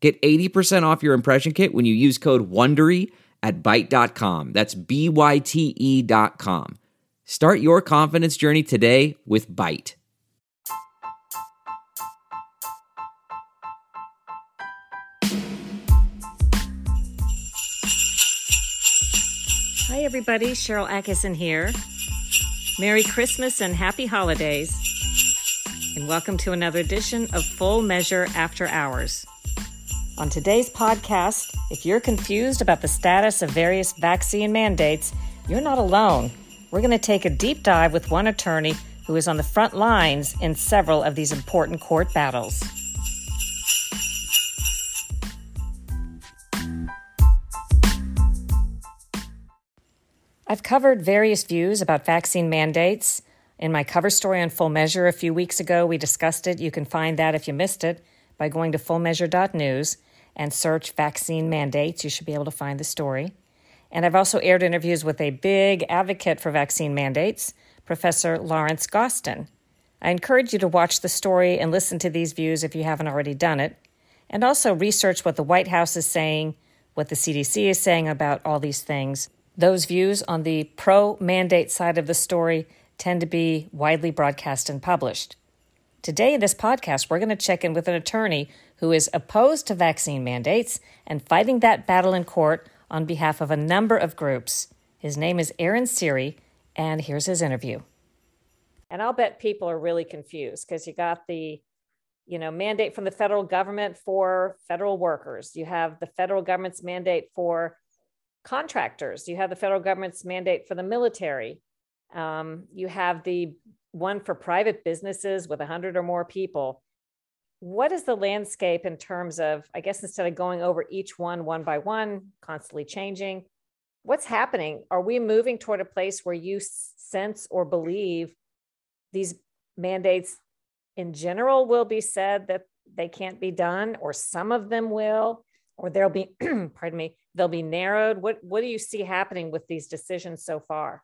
Get 80% off your impression kit when you use code WONDERY at Byte.com. That's B-Y-T-E dot com. Start your confidence journey today with Byte. Hi, everybody. Sharyl Attkisson here. Merry Christmas and happy holidays. And welcome to another edition of Full Measure After Hours. On today's podcast, if you're confused about the status of various vaccine mandates, you're not alone. We're going to take a deep dive with one attorney who is on the front lines in several of these important court battles. I've covered various views about vaccine mandates. In my cover story on Full Measure a few weeks ago, we discussed it. You can find that if you missed it by going to fullmeasure.news and search vaccine mandates. You should be able to find the story. And I've also aired interviews with a big advocate for vaccine mandates, Professor Lawrence Gostin. I encourage you to watch the story and listen to these views if you haven't already done it, and also research what the White House is saying, what the CDC is saying about all these things. Those views on the pro mandate side of the story tend to be widely broadcast and published. Today, in this podcast, we're going to check in with an attorney who is opposed to vaccine mandates and fighting that battle in court on behalf of a number of groups. His name is Aaron Siri, and here's his interview. And I'll bet people are really confused because you got the you know mandate from the federal government for federal workers you have the federal government's mandate for contractors you have the federal government's mandate for the military um, you have the one for private businesses with 100 or more people what is the landscape in terms of i guess instead of going over each one one by one constantly changing what's happening? Are we moving toward a place where you sense or believe these mandates in general will be said that they can't be done or some of them will or there'll be pardon me they'll be narrowed? What what do you see happening with these decisions so far?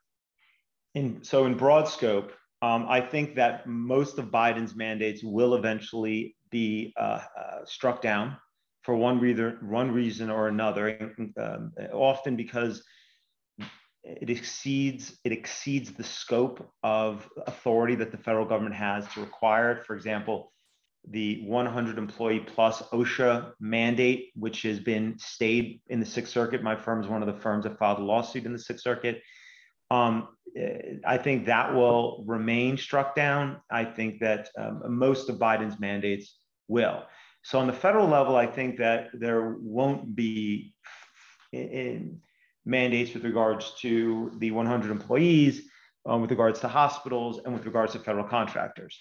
In so in broad scope um, I think that most of Biden's mandates will eventually be uh, uh, struck down for one reason, one reason or another, um, often because it exceeds it exceeds the scope of authority that the federal government has to require it. For example, the 100 employee plus OSHA mandate, which has been stayed in the Sixth Circuit. My firm is one of the firms that filed a lawsuit in the Sixth Circuit. Um, I think that will remain struck down. I think that um, most of Biden's mandates will. So, on the federal level, I think that there won't be mandates with regards to the 100 employees, um, with regards to hospitals, and with regards to federal contractors.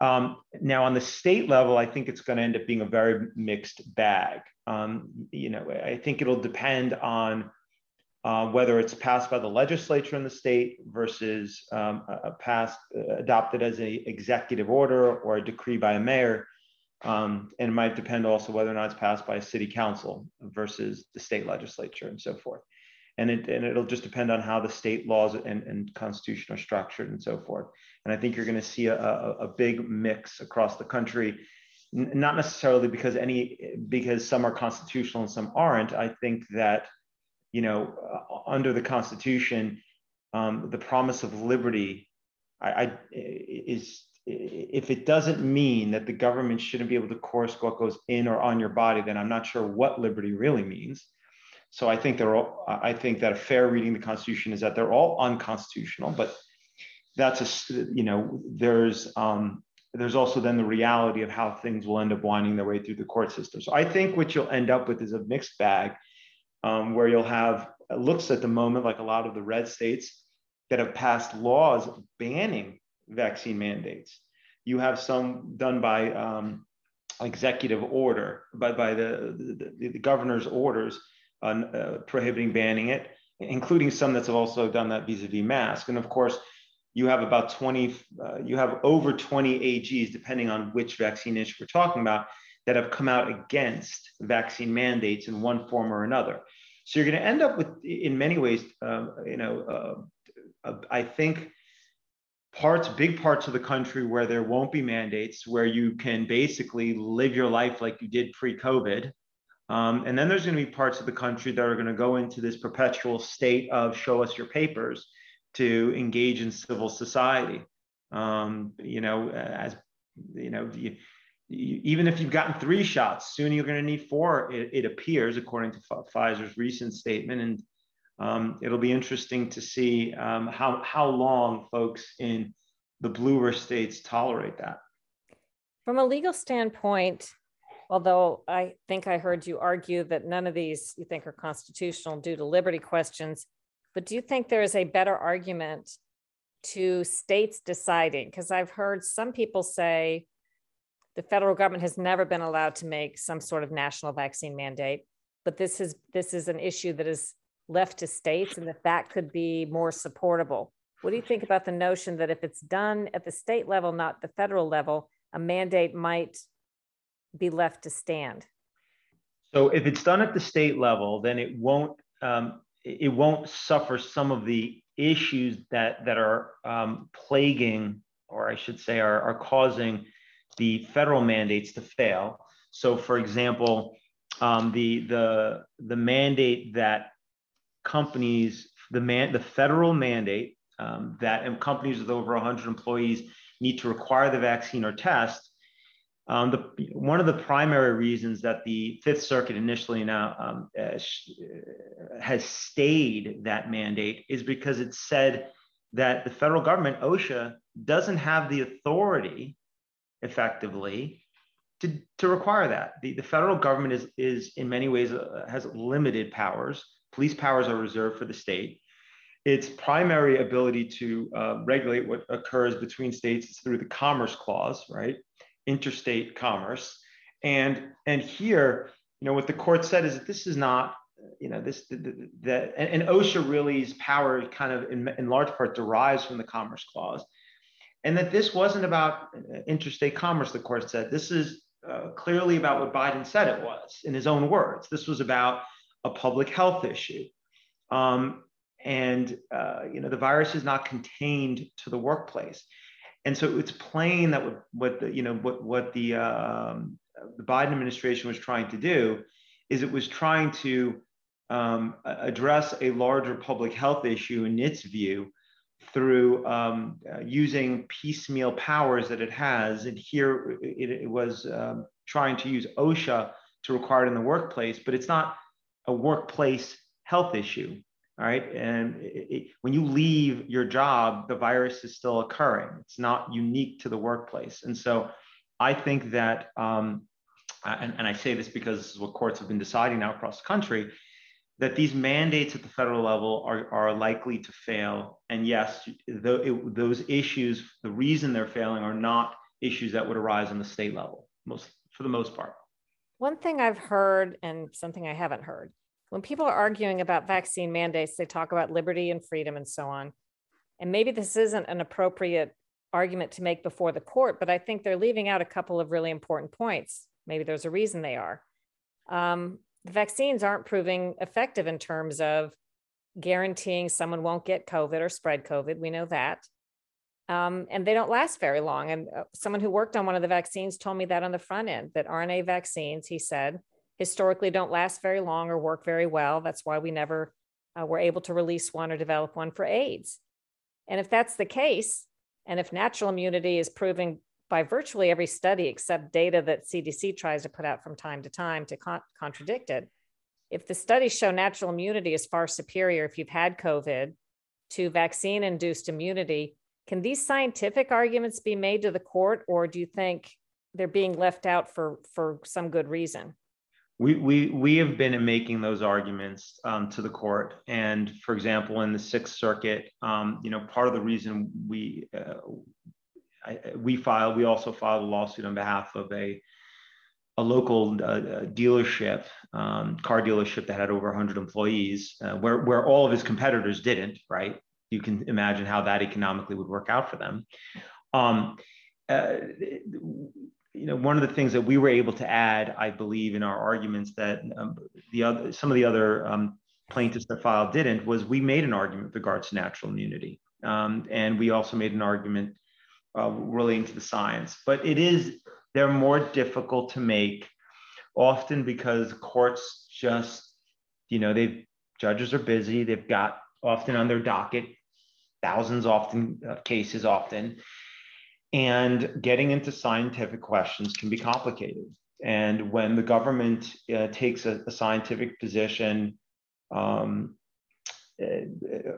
Um, now, on the state level, I think it's going to end up being a very mixed bag. Um, you know, I think it'll depend on uh, whether it's passed by the legislature in the state versus um, passed, uh, adopted as an executive order or a decree by a mayor. Um, and it might depend also whether or not it's passed by a city council versus the state legislature and so forth. And, it, and it'll just depend on how the state laws and, and constitution are structured and so forth. And I think you're going to see a, a, a big mix across the country not necessarily because any because some are constitutional and some aren't i think that you know, uh, under the Constitution, um, the promise of liberty I, I, is if it doesn't mean that the government shouldn't be able to coerce what goes in or on your body, then I'm not sure what liberty really means. So I think they're all, I think that a fair reading of the Constitution is that they're all unconstitutional, but that's a, you know, there's, um, there's also then the reality of how things will end up winding their way through the court system. So I think what you'll end up with is a mixed bag um, where you'll have looks at the moment like a lot of the red states that have passed laws banning vaccine mandates. You have some done by um, executive order, by, by the, the, the governor's orders on uh, prohibiting banning it, including some that's also done that vis-a-vis mask. And of course, you have about 20, uh, you have over 20 AGs, depending on which vaccine issue we're talking about, that have come out against vaccine mandates in one form or another. So you're going to end up with, in many ways, um, you know, uh, uh, I think parts, big parts of the country where there won't be mandates, where you can basically live your life like you did pre-COVID. Um, and then there's going to be parts of the country that are going to go into this perpetual state of show us your papers to engage in civil society. Um, you know, as you know, you, you, even if you've gotten three shots, soon you're going to need four. It, it appears, according to Pfizer's recent statement, and um, it'll be interesting to see um, how, how long folks in the bluer states tolerate that. From a legal standpoint, although I think I heard you argue that none of these you think are constitutional due to liberty questions, but do you think there is a better argument to states deciding? Because I've heard some people say the federal government has never been allowed to make some sort of national vaccine mandate, but this is this is an issue that is left to states and that that could be more supportable. What do you think about the notion that if it's done at the state level, not the federal level, a mandate might be left to stand? So if it's done at the state level, then it won't um, it won't suffer some of the issues that that are um, plaguing, or I should say, are, are causing the federal mandates to fail. So, for example, um, the the the mandate that companies, the man, the federal mandate um, that companies with over 100 employees need to require the vaccine or test. Um, the, one of the primary reasons that the Fifth Circuit initially now um, uh, has stayed that mandate is because it said that the federal government, OSHA, doesn't have the authority effectively to, to require that. The, the federal government is, is in many ways uh, has limited powers Police powers are reserved for the state. Its primary ability to uh, regulate what occurs between states is through the Commerce Clause, right? Interstate commerce. And, and here, you know, what the court said is that this is not, you know, this, that, and, and OSHA really's power kind of in, in large part derives from the Commerce Clause. And that this wasn't about interstate commerce, the court said. This is uh, clearly about what Biden said it was in his own words. This was about a public health issue. Um, and uh, you know the virus is not contained to the workplace, and so it's plain that what, what the you know what what the um, the Biden administration was trying to do is it was trying to um, address a larger public health issue in its view through um, uh, using piecemeal powers that it has. And here it, it was um, trying to use OSHA to require it in the workplace, but it's not a workplace health issue. All right. And it, it, when you leave your job, the virus is still occurring. It's not unique to the workplace. And so I think that, um, and, and I say this because this is what courts have been deciding now across the country, that these mandates at the federal level are, are likely to fail. And yes, the, it, those issues, the reason they're failing are not issues that would arise on the state level, most for the most part. One thing I've heard and something I haven't heard when people are arguing about vaccine mandates, they talk about liberty and freedom and so on. And maybe this isn't an appropriate argument to make before the court, but I think they're leaving out a couple of really important points. Maybe there's a reason they are. Um, the vaccines aren't proving effective in terms of guaranteeing someone won't get COVID or spread COVID. We know that um, and they don't last very long. And uh, someone who worked on one of the vaccines told me that on the front end that RNA vaccines, he said, historically don't last very long or work very well. That's why we never uh, were able to release one or develop one for AIDS. And if that's the case, and if natural immunity is proving by virtually every study except data that CDC tries to put out from time to time to con- contradict it, if the studies show natural immunity is far superior if you've had COVID to vaccine induced immunity, can these scientific arguments be made to the court, or do you think they're being left out for, for some good reason? We, we, we have been making those arguments um, to the court. And for example, in the Sixth Circuit, um, you know, part of the reason we, uh, I, we filed, we also filed a lawsuit on behalf of a a local uh, dealership, um, car dealership that had over 100 employees, uh, where, where all of his competitors didn't, right? You can imagine how that economically would work out for them. Um, uh, you know, one of the things that we were able to add, I believe, in our arguments that um, the other, some of the other um, plaintiffs that filed didn't, was we made an argument with regards to natural immunity, um, and we also made an argument uh, relating to the science. But it is they're more difficult to make, often because courts just, you know, they've judges are busy. They've got often on their docket thousands often uh, cases often and getting into scientific questions can be complicated and when the government uh, takes a, a, scientific position um,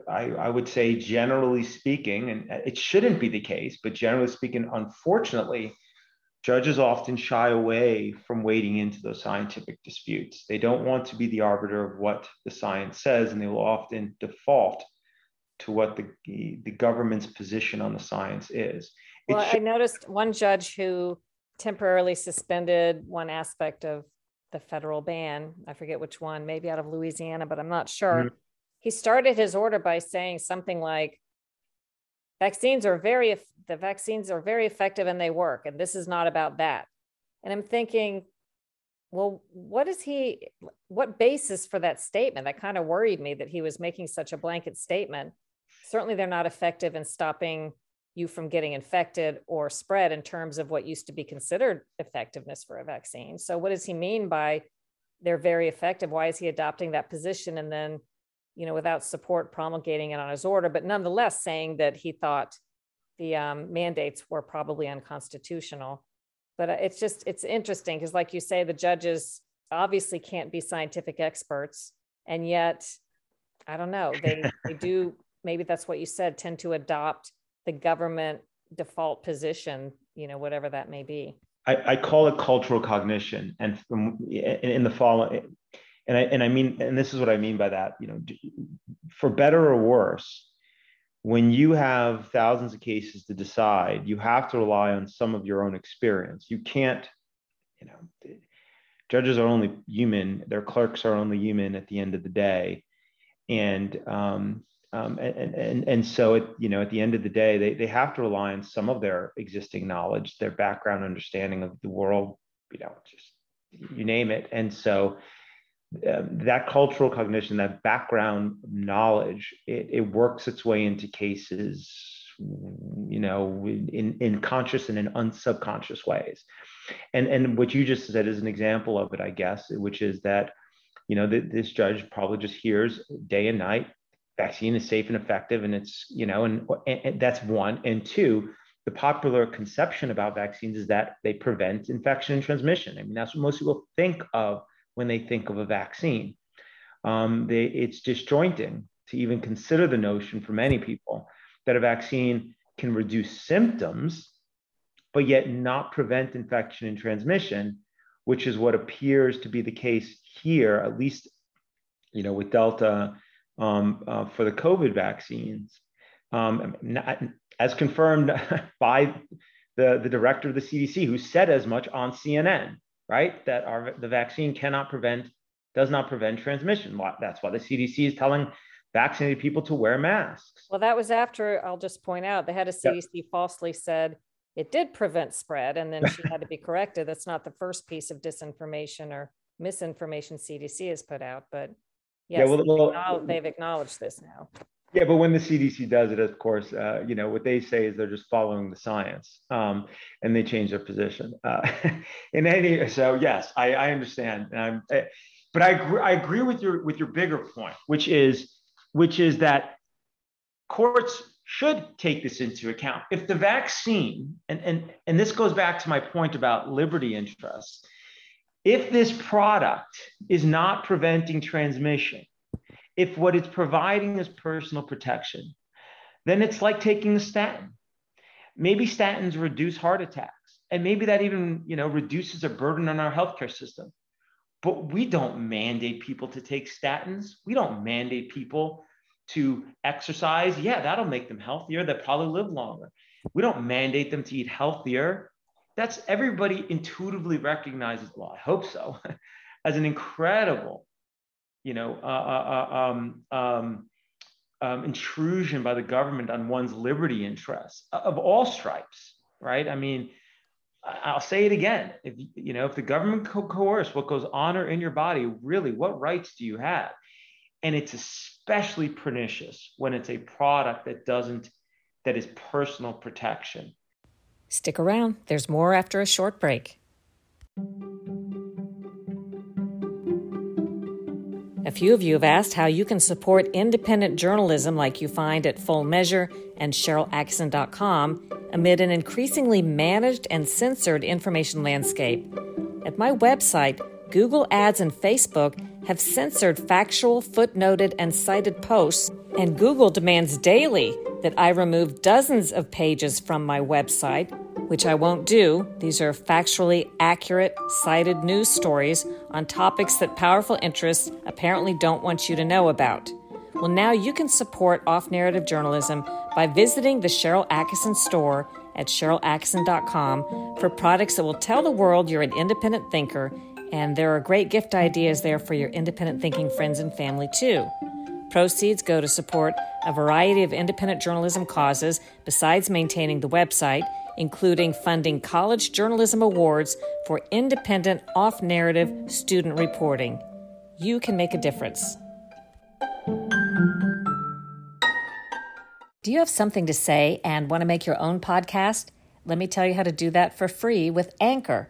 I, I, would say generally speaking and it shouldn't be the case but generally speaking unfortunately judges often shy away from wading into those scientific disputes they don't want to be the arbiter of what the science says and they will often default to what the, the government's position on the science is. Well, I noticed one judge who temporarily suspended one aspect of the federal ban. I forget which one, maybe out of Louisiana, but I'm not sure. Mm-hmm. He started his order by saying something like, vaccines are very, the vaccines are very effective and they work. And this is not about that. And I'm thinking, well, what is he, what basis for that statement? That kind of worried me that he was making such a blanket statement certainly they're not effective in stopping you from getting infected or spread in terms of what used to be considered effectiveness for a vaccine. So, what does he mean by they're very effective? Why is he adopting that position and then, you know, without support, promulgating it on his order, but nonetheless saying that he thought the um, mandates were probably unconstitutional? But uh, it's just it's interesting because, like you say, the judges obviously can't be scientific experts, and yet I don't know they they do maybe that's what you said, tend to adopt the government default position, you know, whatever that may be. I, I call it cultural cognition, and from, in the following, and I and I mean, and this is what I mean by that. You know, for better or worse, when you have thousands of cases to decide, you have to rely on some of your own experience. You can't, you know, judges are only human. Their clerks are only human at the end of the day, and um, um, and, and, and so, it, you know, at the end of the day, they, they have to rely on some of their existing knowledge, their background understanding of the world, you know, just you name it. And so um, that cultural cognition, that background knowledge, it, it works its way into cases, you know, in, in conscious and in unsubconscious ways. And, and what you just said is an example of it, I guess, which is that, you know, th- this judge probably just hears day and night vaccine is safe and effective and it's you know and, and, that's one. And two the popular conception about vaccines is that they prevent infection and transmission. I mean that's what most people think of when they think of a vaccine. Um, they, it's disjointing to even consider the notion for many people that a vaccine can reduce symptoms but yet not prevent infection and transmission which is what appears to be the case here at least you know with delta um, uh, for the COVID vaccines, um, not, as confirmed by the, the director of the CDC, who said as much on CNN, right? That our, the vaccine cannot prevent, does not prevent transmission. That's why the CDC is telling vaccinated people to wear masks. Well, that was after, I'll just point out, the head of CDC yep. falsely said it did prevent spread, and then she had to be corrected. That's not the first piece of disinformation or misinformation CDC has put out, but Yes, yeah, well, well, they've acknowledged this now. Yeah, but when the CDC does it, of course, uh, you know what they say is they're just following the science, um, and they change their position. Uh, in any, so yes, I, I understand, um, but I agree, I agree with your with your bigger point, which is which is that courts should take this into account. If the vaccine, and and and this goes back to my point about liberty interests, if this product is not preventing transmission, if what it's providing is personal protection, then it's like taking a statin. Maybe statins reduce heart attacks, and maybe that even you know reduces a burden on our healthcare system. But we don't mandate people to take statins. We don't mandate people to exercise. Yeah, that'll make them healthier. They'll probably live longer. We don't mandate them to eat healthier that's everybody intuitively recognizes, well, I hope so, as an incredible, you know, uh, uh, uh, um, um, um, intrusion by the government on one's liberty interests of all stripes, right? I mean, I'll say it again. If you know, if the government co- coerce what goes on or in your body, really, what rights do you have? And it's especially pernicious when it's a product that doesn't, that is personal protection. Stick around. There's more after a short break. A few of you have asked how you can support independent journalism like you find at Full Measure and SharylAttkisson.com amid an increasingly managed and censored information landscape. At my website, Google Ads and Facebook have censored factual, footnoted, and cited posts, and Google demands daily that I remove dozens of pages from my website, which I won't do. These are factually accurate, cited news stories on topics that powerful interests apparently don't want you to know about. Well, now you can support off narrative journalism by visiting the Sharyl Attkisson store at SharylAttkisson.com for products that will tell the world you're an independent thinker, and there are great gift ideas there for your independent thinking friends and family, too. Proceeds go to support a variety of independent journalism causes besides maintaining the website, including funding college journalism awards for independent off narrative student reporting. You can make a difference. Do you have something to say and want to make your own podcast? Let me tell you how to do that for free with Anchor.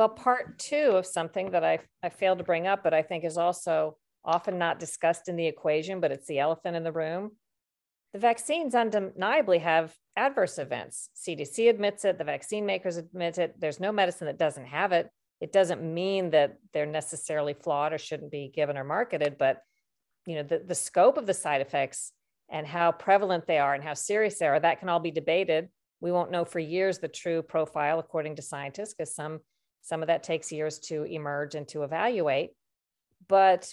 Well, part two of something that I, I failed to bring up, but I think is also often not discussed in the equation, but it's the elephant in the room. The vaccines undeniably have adverse events. CDC admits it, the vaccine makers admit it. There's no medicine that doesn't have it. It doesn't mean that they're necessarily flawed or shouldn't be given or marketed, but you know, the, the scope of the side effects and how prevalent they are and how serious they are, that can all be debated. We won't know for years the true profile, according to scientists, because some some of that takes years to emerge and to evaluate. But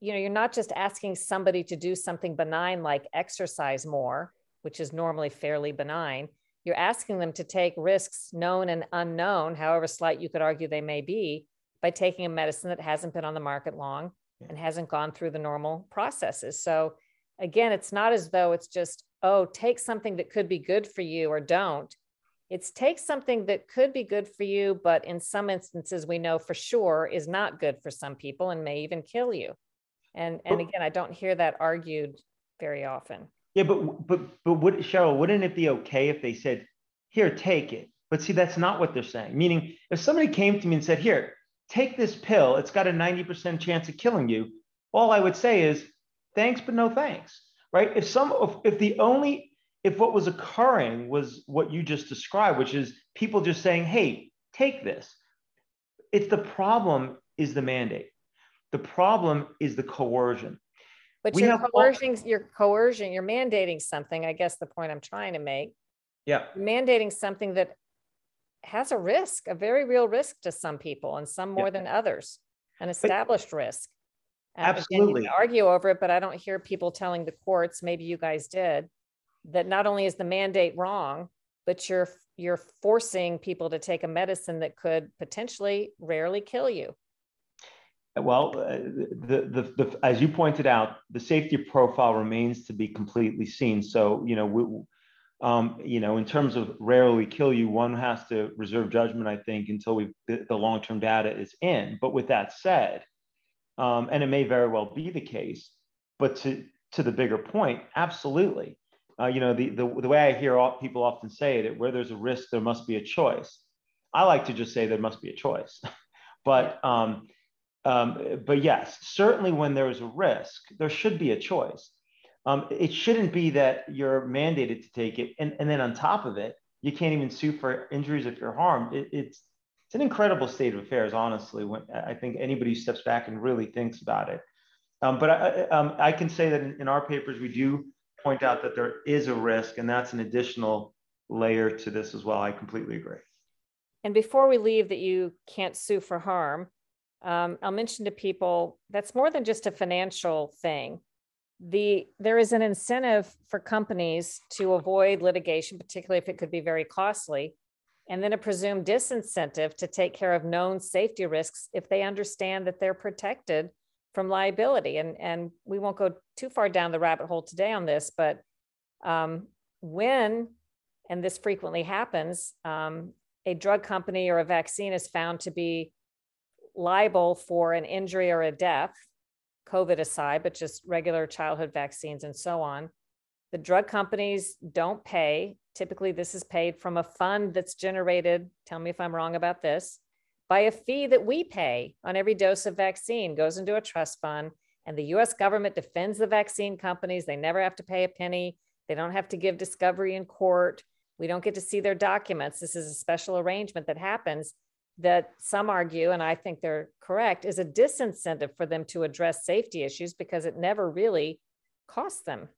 you know, you're not just asking somebody to do something benign like exercise more, which is normally fairly benign. You're asking them to take risks known and unknown, however slight you could argue they may be, by taking a medicine that hasn't been on the market long and hasn't gone through the normal processes. So again, it's not as though it's just, oh, take something that could be good for you or don't. It's take something that could be good for you, but in some instances, we know for sure is not good for some people and may even kill you. And, and again, I don't hear that argued very often. Yeah, but but but would Sharyl, wouldn't it be okay if they said, "Here, take it"? But see, that's not what they're saying. Meaning, if somebody came to me and said, "Here, take this pill. It's got a 90% chance of killing you," all I would say is, thanks, but no thanks, right? If some, if, if the only, if what was occurring was what you just described, which is people just saying, hey, take this, it's the problem is the mandate. The problem is the coercion. But we you're coercing, you're coercion, you're mandating something. I guess the point I'm trying to make. Yeah. mandating something that has a risk, a very real risk to some people and some more yeah. than others, an established but, risk. Absolutely. Again, argue over it, but I don't hear people telling the courts, maybe you guys did, that not only is the mandate wrong, but you're you're forcing people to take a medicine that could potentially rarely kill you. Well, uh, the, the, the, as you pointed out, the safety profile remains to be completely seen. So, you know, we, um, you know, in terms of rarely kill you, one has to reserve judgment, I think, until we the, the long-term data is in. But with that said, um, and it may very well be the case. But to to the bigger point, absolutely. Uh, you know, the, the the way I hear all, people often say it, where there's a risk, there must be a choice. I like to just say there must be a choice. but um, um, but yes, certainly when there is a risk, there should be a choice. Um, it shouldn't be that you're mandated to take it, and, and then on top of it, you can't even sue for injuries if you're harmed. It, it's it's an incredible state of affairs, honestly. When I think anybody who steps back and really thinks about it. Um, but I, um, I can say that in, in our papers, we do point out that there is a risk, and that's an additional layer to this as well. I completely agree. And before we leave, that you can't sue for harm, um, I'll mention to people that's more than just a financial thing. The there is an incentive for companies to avoid litigation, particularly if it could be very costly, and then a presumed disincentive to take care of known safety risks if they understand that they're protected from liability. And and we won't go too far down the rabbit hole today on this, but um, when and this frequently happens, um, a drug company or a vaccine is found to be liable for an injury or a death, COVID aside, but just regular childhood vaccines and so on. The drug companies don't pay. Typically, this is paid from a fund that's generated, tell me if I'm wrong about this, by a fee that we pay on every dose of vaccine, goes into a trust fund, and the US government defends the vaccine companies. They never have to pay a penny, they don't have to give discovery in court. We don't get to see their documents. This is a special arrangement that happens that some argue, and I think they're correct, is a disincentive for them to address safety issues because it never really costs them.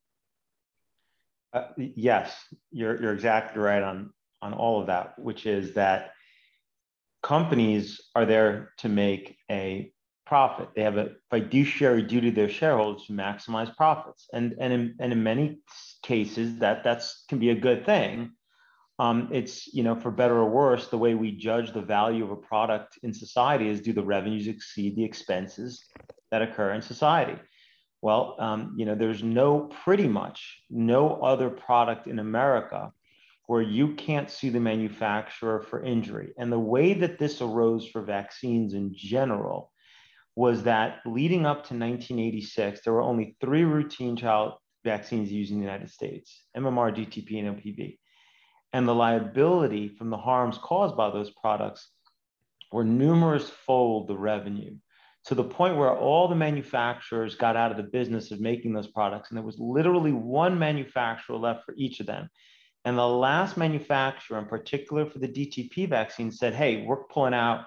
Uh, yes, you're, you're exactly right on, on all of that, which is that companies are there to make a profit. They have a fiduciary duty to their shareholders to maximize profits. And, and, in, and in many cases, that that's can be a good thing um, it's you know for better or worse the way we judge the value of a product in society is do the revenues exceed the expenses that occur in society well um, you know there's no pretty much no other product in america where you can't sue the manufacturer for injury and the way that this arose for vaccines in general was that leading up to 1986 there were only three routine child vaccines used in the united states mmr dtp and opv and the liability from the harms caused by those products were numerous fold the revenue to the point where all the manufacturers got out of the business of making those products. And there was literally one manufacturer left for each of them. And the last manufacturer, in particular for the DTP vaccine, said, hey, we're pulling out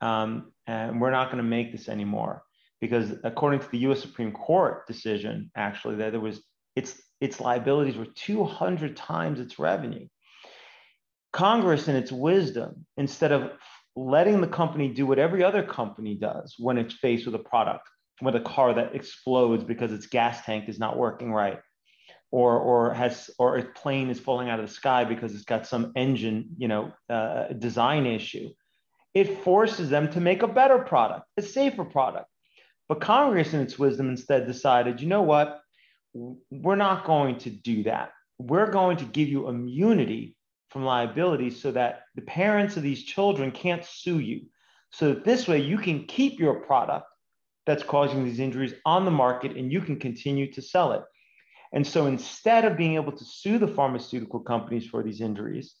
um, and we're not going to make this anymore. Because according to the US Supreme Court decision, actually, that there was its its liabilities were 200 times its revenue. Congress, in its wisdom, instead of letting the company do what every other company does when it's faced with a product, with a car that explodes because its gas tank is not working right, or or has or a plane is falling out of the sky because it's got some engine, you know, uh, design issue, it forces them to make a better product, a safer product. But Congress, in its wisdom, instead decided, you know what, we're not going to do that. We're going to give you immunity from liability so that the parents of these children can't sue you. So that this way you can keep your product that's causing these injuries on the market and you can continue to sell it. And so instead of being able to sue the pharmaceutical companies for these injuries,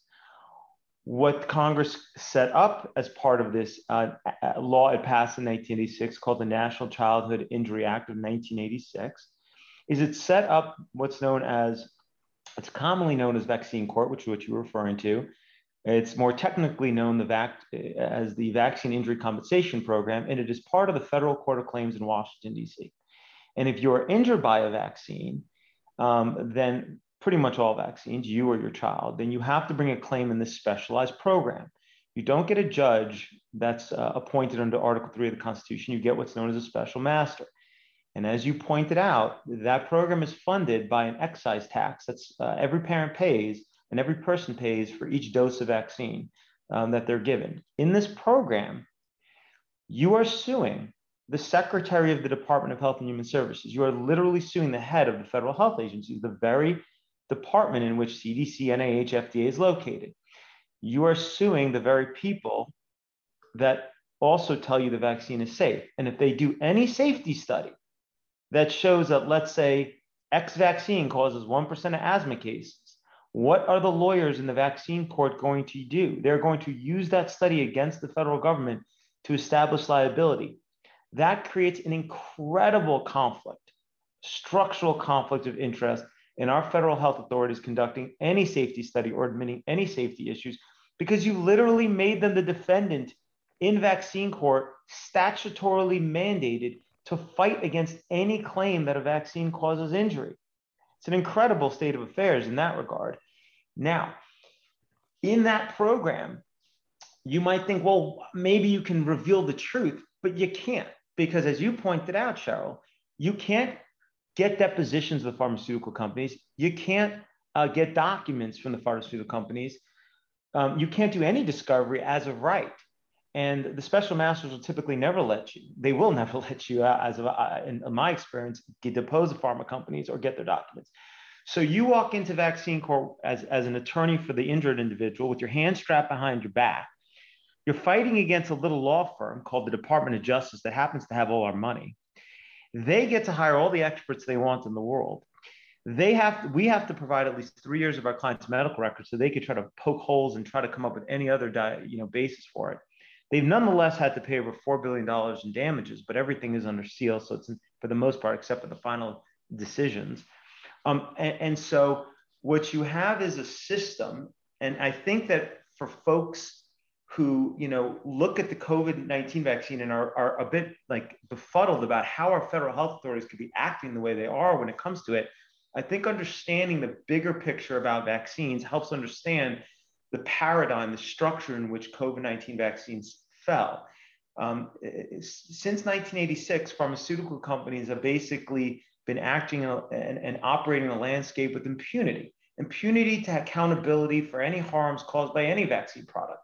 what Congress set up as part of this uh, law it passed in 1986 called the National Childhood Injury Act of 1986 is it set up what's known as it's commonly known as vaccine court, which is what you were referring to. It's more technically known the vac- as the Vaccine Injury Compensation Program, and it is part of the Federal Court of Claims in Washington, D.C. And if you're injured by a vaccine, um, then pretty much all vaccines, you or your child, then you have to bring a claim in this specialized program. You don't get a judge that's uh, appointed under Article 3 of the Constitution. You get what's known as a special master. And as you pointed out, that program is funded by an excise tax that's uh, every parent pays and every person pays for each dose of vaccine um, that they're given. In this program, you are suing the Secretary of the Department of Health and Human Services. You are literally suing the head of the federal health agency, the very department in which CDC, NIH, FDA is located. You are suing the very people that also tell you the vaccine is safe. And if they do any safety study that shows that, let's say, X vaccine causes 1% of asthma cases. What are the lawyers in the vaccine court going to do? They're going to use that study against the federal government to establish liability. That creates an incredible conflict, structural conflict of interest, in our federal health authorities conducting any safety study or admitting any safety issues because you literally made them the defendant in vaccine court, statutorily mandated to fight against any claim that a vaccine causes injury. It's an incredible state of affairs in that regard. Now, in that program, you might think, well, maybe you can reveal the truth, but you can't because, as you pointed out, Sharyl, you can't get depositions of the pharmaceutical companies. You can't uh, get documents from the pharmaceutical companies. Um, you can't do any discovery as of right. And the special masters will typically never let you, they will never let you, uh, as of, uh, in my experience, depose the pharma companies or get their documents. So you walk into vaccine court as, as an attorney for the injured individual with your hand strapped behind your back. You're fighting against a little law firm called the Department of Justice that happens to have all our money. They get to hire all the experts they want in the world. They have to, we have to provide at least three years of our client's medical records so they could try to poke holes and try to come up with any other you know basis for it. They've nonetheless had to pay over $4 billion in damages, but everything is under seal. So it's for the most part, except for the final decisions. Um, and, and so what you have is a system, and I think that for folks who you know look at the covid-19 vaccine and are, are a bit like befuddled about how our federal health authorities could be acting the way they are when it comes to it i think understanding the bigger picture about vaccines helps understand the paradigm the structure in which covid-19 vaccines fell. Um, since 1986 pharmaceutical companies have basically been acting and, and operating in a landscape with impunity impunity to accountability for any harms caused by any vaccine product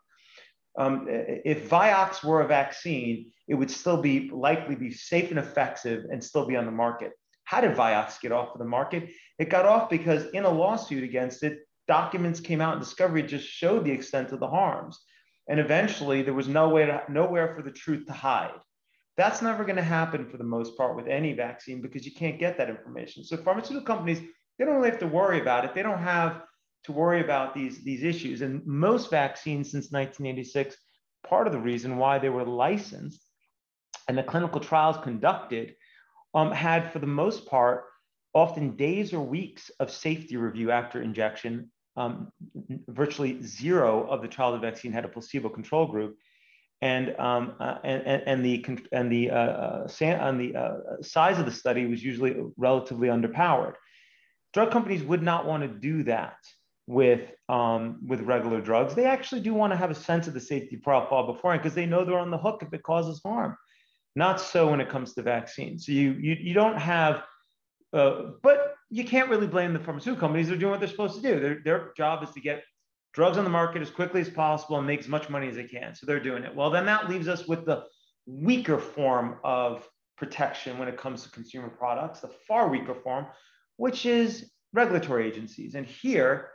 um, if Vioxx were a vaccine, it would still be likely be safe and effective and still be on the market. How did Vioxx get off of the market? It got off because in a lawsuit against it, documents came out and discovery just showed the extent of the harms. And eventually there was no way to, nowhere for the truth to hide. That's never going to happen for the most part with any vaccine because you can't get that information. So pharmaceutical companies, they don't really have to worry about it. They don't have to worry about these, these issues. And most vaccines since 1986, part of the reason why they were licensed and the clinical trials conducted um, had, for the most part, often days or weeks of safety review after injection. Um, virtually zero of the childhood vaccine had a placebo control group. And, um, uh, and, and, the, and the, uh, uh, and the uh, size of the study was usually relatively underpowered. Drug companies would not want to do that with um, with regular drugs. They actually do want to have a sense of the safety profile beforehand because they know they're on the hook if it causes harm. Not so when it comes to vaccines. So you you, you don't have, uh, but you can't really blame the pharmaceutical companies. They're doing what they're supposed to do. Their their job is to get drugs on the market as quickly as possible and make as much money as they can. So they're doing it. Well, then that leaves us with the weaker form of protection when it comes to consumer products, the far weaker form, which is regulatory agencies. And here,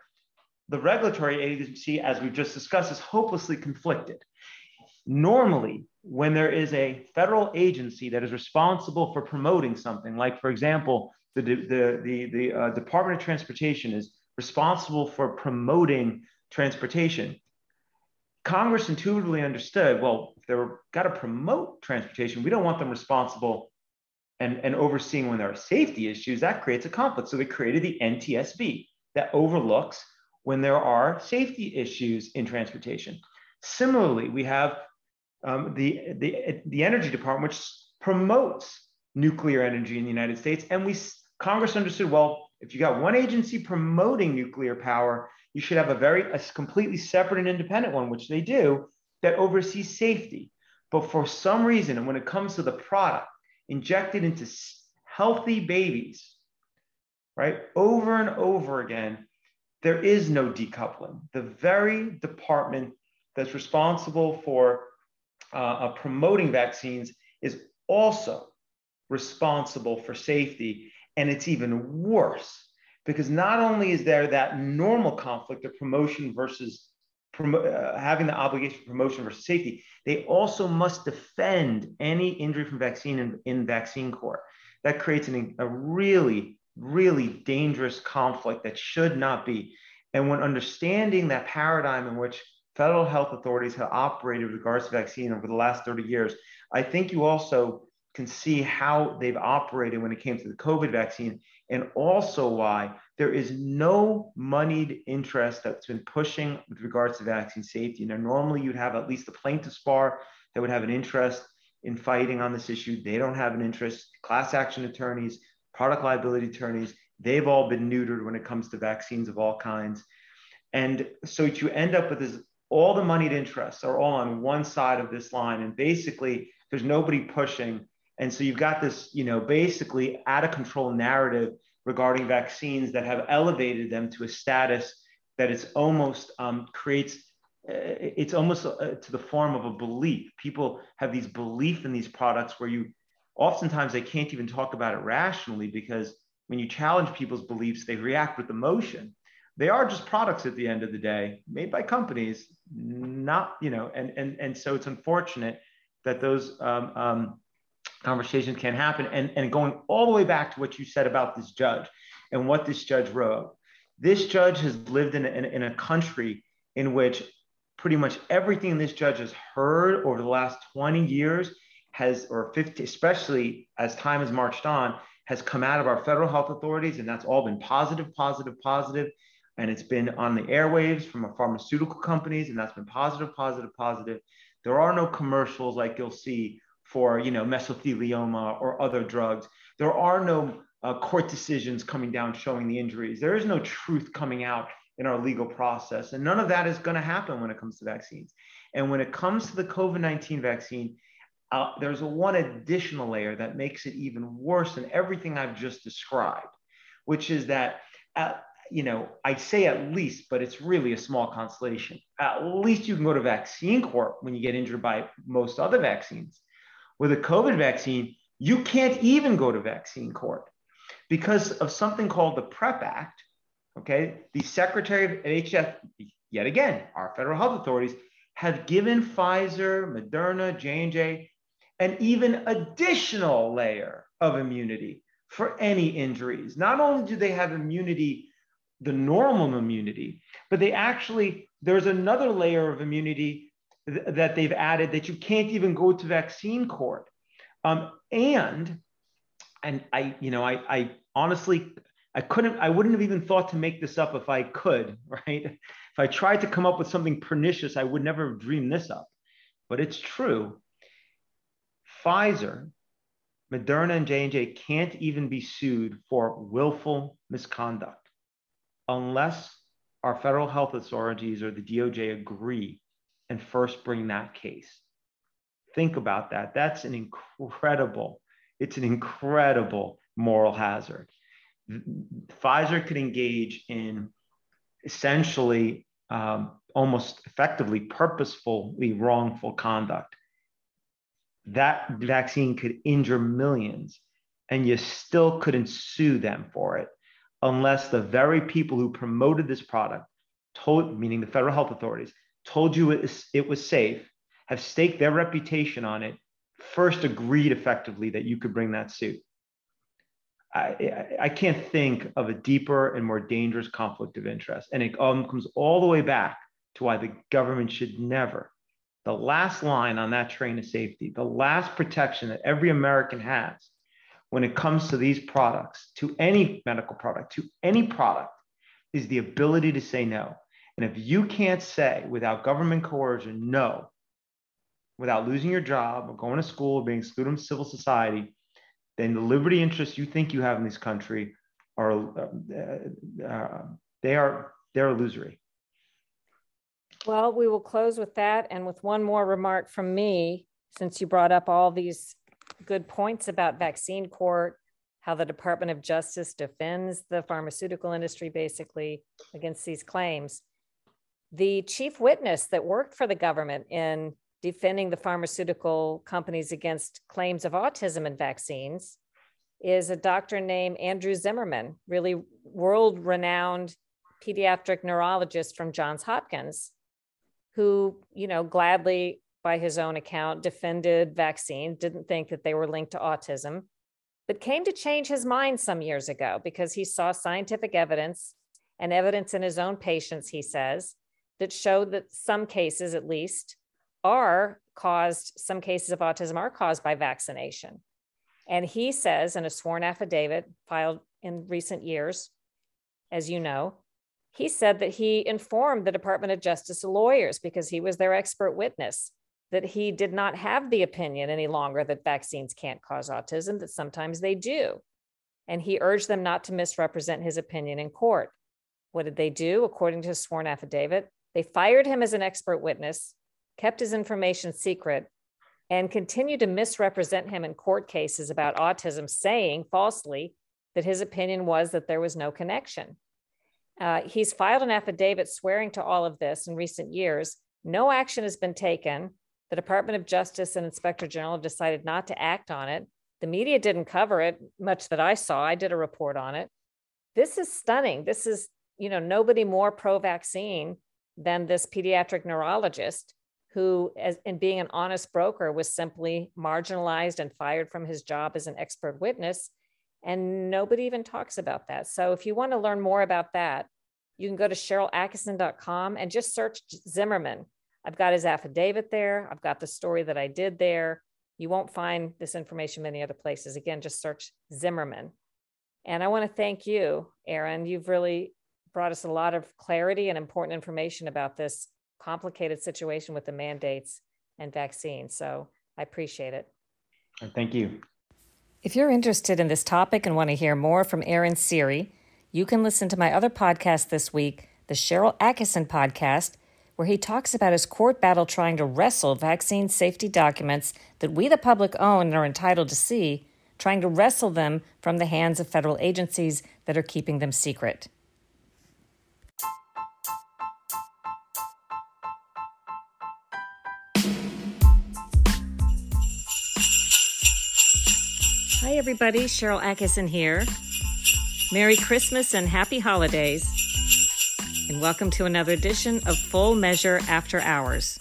the regulatory agency, as we've just discussed, is hopelessly conflicted. Normally, when there is a federal agency that is responsible for promoting something, like, for example, the, the, the, the uh, Department of Transportation is responsible for promoting transportation. Congress intuitively understood well, if they're got to promote transportation, we don't want them responsible and, and overseeing when there are safety issues. That creates a conflict. So they created the NTSB that overlooks when there are safety issues in transportation. Similarly, we have um, the, the, the Energy Department, which promotes nuclear energy in the United States. And we Congress understood, well, if you got one agency promoting nuclear power, you should have a very a completely separate and independent one, which they do, that oversees safety. But for some reason, and when it comes to the product injected into healthy babies, right, over and over again, there is no decoupling. The very department that's responsible for uh, uh, promoting vaccines is also responsible for safety. And it's even worse because not only is there that normal conflict of promotion versus uh, having the obligation of promotion versus safety, they also must defend any injury from vaccine in, in vaccine court. That creates an, a really really dangerous conflict that should not be. And when understanding that paradigm in which federal health authorities have operated with regards to vaccine over the last 30 years, I think you also can see how they've operated when it came to the COVID vaccine, and also why there is no moneyed interest that's been pushing with regards to vaccine safety. Now, normally you'd have at least a plaintiff's bar that would have an interest in fighting on this issue. They don't have an interest. Class action attorneys, product liability attorneys, they've all been neutered when it comes to vaccines of all kinds. And so what you end up with is all the moneyed interests are all on one side of this line. And basically, there's nobody pushing and so you've got this, you know, basically out of control narrative regarding vaccines that have elevated them to a status that it's almost um, creates uh, it's almost uh, to the form of a belief. People have these belief in these products where you oftentimes they can't even talk about it rationally because when you challenge people's beliefs, they react with emotion. They are just products at the end of the day, made by companies, not you know, and and and so it's unfortunate that those um, um, conversations can't happen. And, and going all the way back to what you said about this judge and what this judge wrote. This judge has lived in, in, in a country in which pretty much everything this judge has heard over the last 20 years has, or 50, especially as time has marched on, has come out of our federal health authorities. And that's all been positive, positive, positive. And it's been on the airwaves from our pharmaceutical companies, and that's been positive, positive, positive. There are no commercials like you'll see for you know mesothelioma or other drugs. There are no uh, court decisions coming down showing the injuries. There is no truth coming out in our legal process, and none of that is going to happen when it comes to vaccines. And when it comes to the COVID 19 vaccine, uh, there's one additional layer that makes it even worse than everything I've just described, which is that, at, you know, I say at least, but it's really a small consolation. At least you can go to vaccine court when you get injured by most other vaccines. With a COVID vaccine, you can't even go to vaccine court because of something called the PREP Act. Okay, the Secretary of HHS, yet again, our federal health authorities have given Pfizer, Moderna, J&J an even additional layer of immunity for any injuries. Not only do they have immunity, the normal immunity, but they actually, there's another layer of immunity th- that they've added that you can't even go to vaccine court. Um, and and I, you know, I, I honestly, I couldn't, I wouldn't have even thought to make this up if I could, right? If I tried to come up with something pernicious, I would never have dreamed this up. But it's true. Pfizer, Moderna, and J&J can't even be sued for willful misconduct unless our federal health authorities or the DOJ agree and first bring that case. Think about that. That's an incredible, it's an incredible moral hazard. Pfizer could engage in essentially um, almost effectively purposefully wrongful conduct. That vaccine could injure millions, and you still couldn't sue them for it unless the very people who promoted this product told, meaning the federal health authorities, told you it was, safe, have staked their reputation on it, first agreed effectively that you could bring that suit. I, I can't think of a deeper and more dangerous conflict of interest. And it um, comes all the way back to why the government should never, the last line on that train of safety, the last protection that every American has when it comes to these products, to any medical product, to any product, is the ability to say no. And if you can't say without government coercion, no, without losing your job or going to school or being excluded from civil society, then the liberty interests you think you have in this country are uh, uh, they are they're illusory. Well, we will close with that and with one more remark from me, since you brought up all these good points about vaccine court, how the Department of Justice defends the pharmaceutical industry basically against these claims. The chief witness that worked for the government in defending the pharmaceutical companies against claims of autism and vaccines is a doctor named Andrew Zimmerman, really world renowned pediatric neurologist from Johns Hopkins, who, you know, gladly, by his own account, defended vaccines, didn't think that they were linked to autism, but came to change his mind some years ago because he saw scientific evidence and evidence in his own patients, he says, that showed that some cases, at least, are caused, some cases of autism are caused by vaccination. And he says in a sworn affidavit filed in recent years, as you know, he said that he informed the Department of Justice lawyers because he was their expert witness that he did not have the opinion any longer that vaccines can't cause autism, that sometimes they do. And he urged them not to misrepresent his opinion in court. What did they do? According to his sworn affidavit, they fired him as an expert witness, kept his information secret, and continued to misrepresent him in court cases about autism, saying falsely that his opinion was that there was no connection. Uh, he's filed an affidavit swearing to all of this in recent years. No action has been taken. The Department of Justice and Inspector General have decided not to act on it. The media didn't cover it much that I saw. I did a report on it. This is stunning. This is, you know, nobody more pro vaccine than this pediatric neurologist who, as in being an honest broker, was simply marginalized and fired from his job as an expert witness. And nobody even talks about that. So if you want to learn more about that, you can go to SharylAttkisson.com and just search Zimmerman I've got his affidavit there. I've got the story that I did there. You won't find this information many other places. Again, just search Zimmerman. And I want to thank you, Aaron. You've really brought us a lot of clarity and important information about this complicated situation with the mandates and vaccines. So I appreciate it. Thank you. If you're interested in this topic and want to hear more from Aaron Siri, you can listen to my other podcast this week, the Sharyl Attkisson podcast where he talks about his court battle trying to wrestle vaccine safety documents that we, the public, own and are entitled to see, trying to wrestle them from the hands of federal agencies that are keeping them secret. Hi, everybody. Sharyl Attkisson here. Merry Christmas and happy holidays and welcome to another edition of Full Measure After Hours.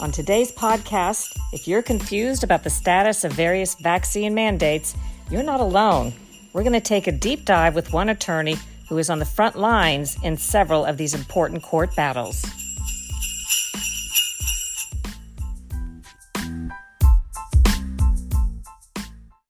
On today's podcast, if you're confused about the status of various vaccine mandates, you're not alone. We're going to take a deep dive with one attorney who is on the front lines in several of these important court battles.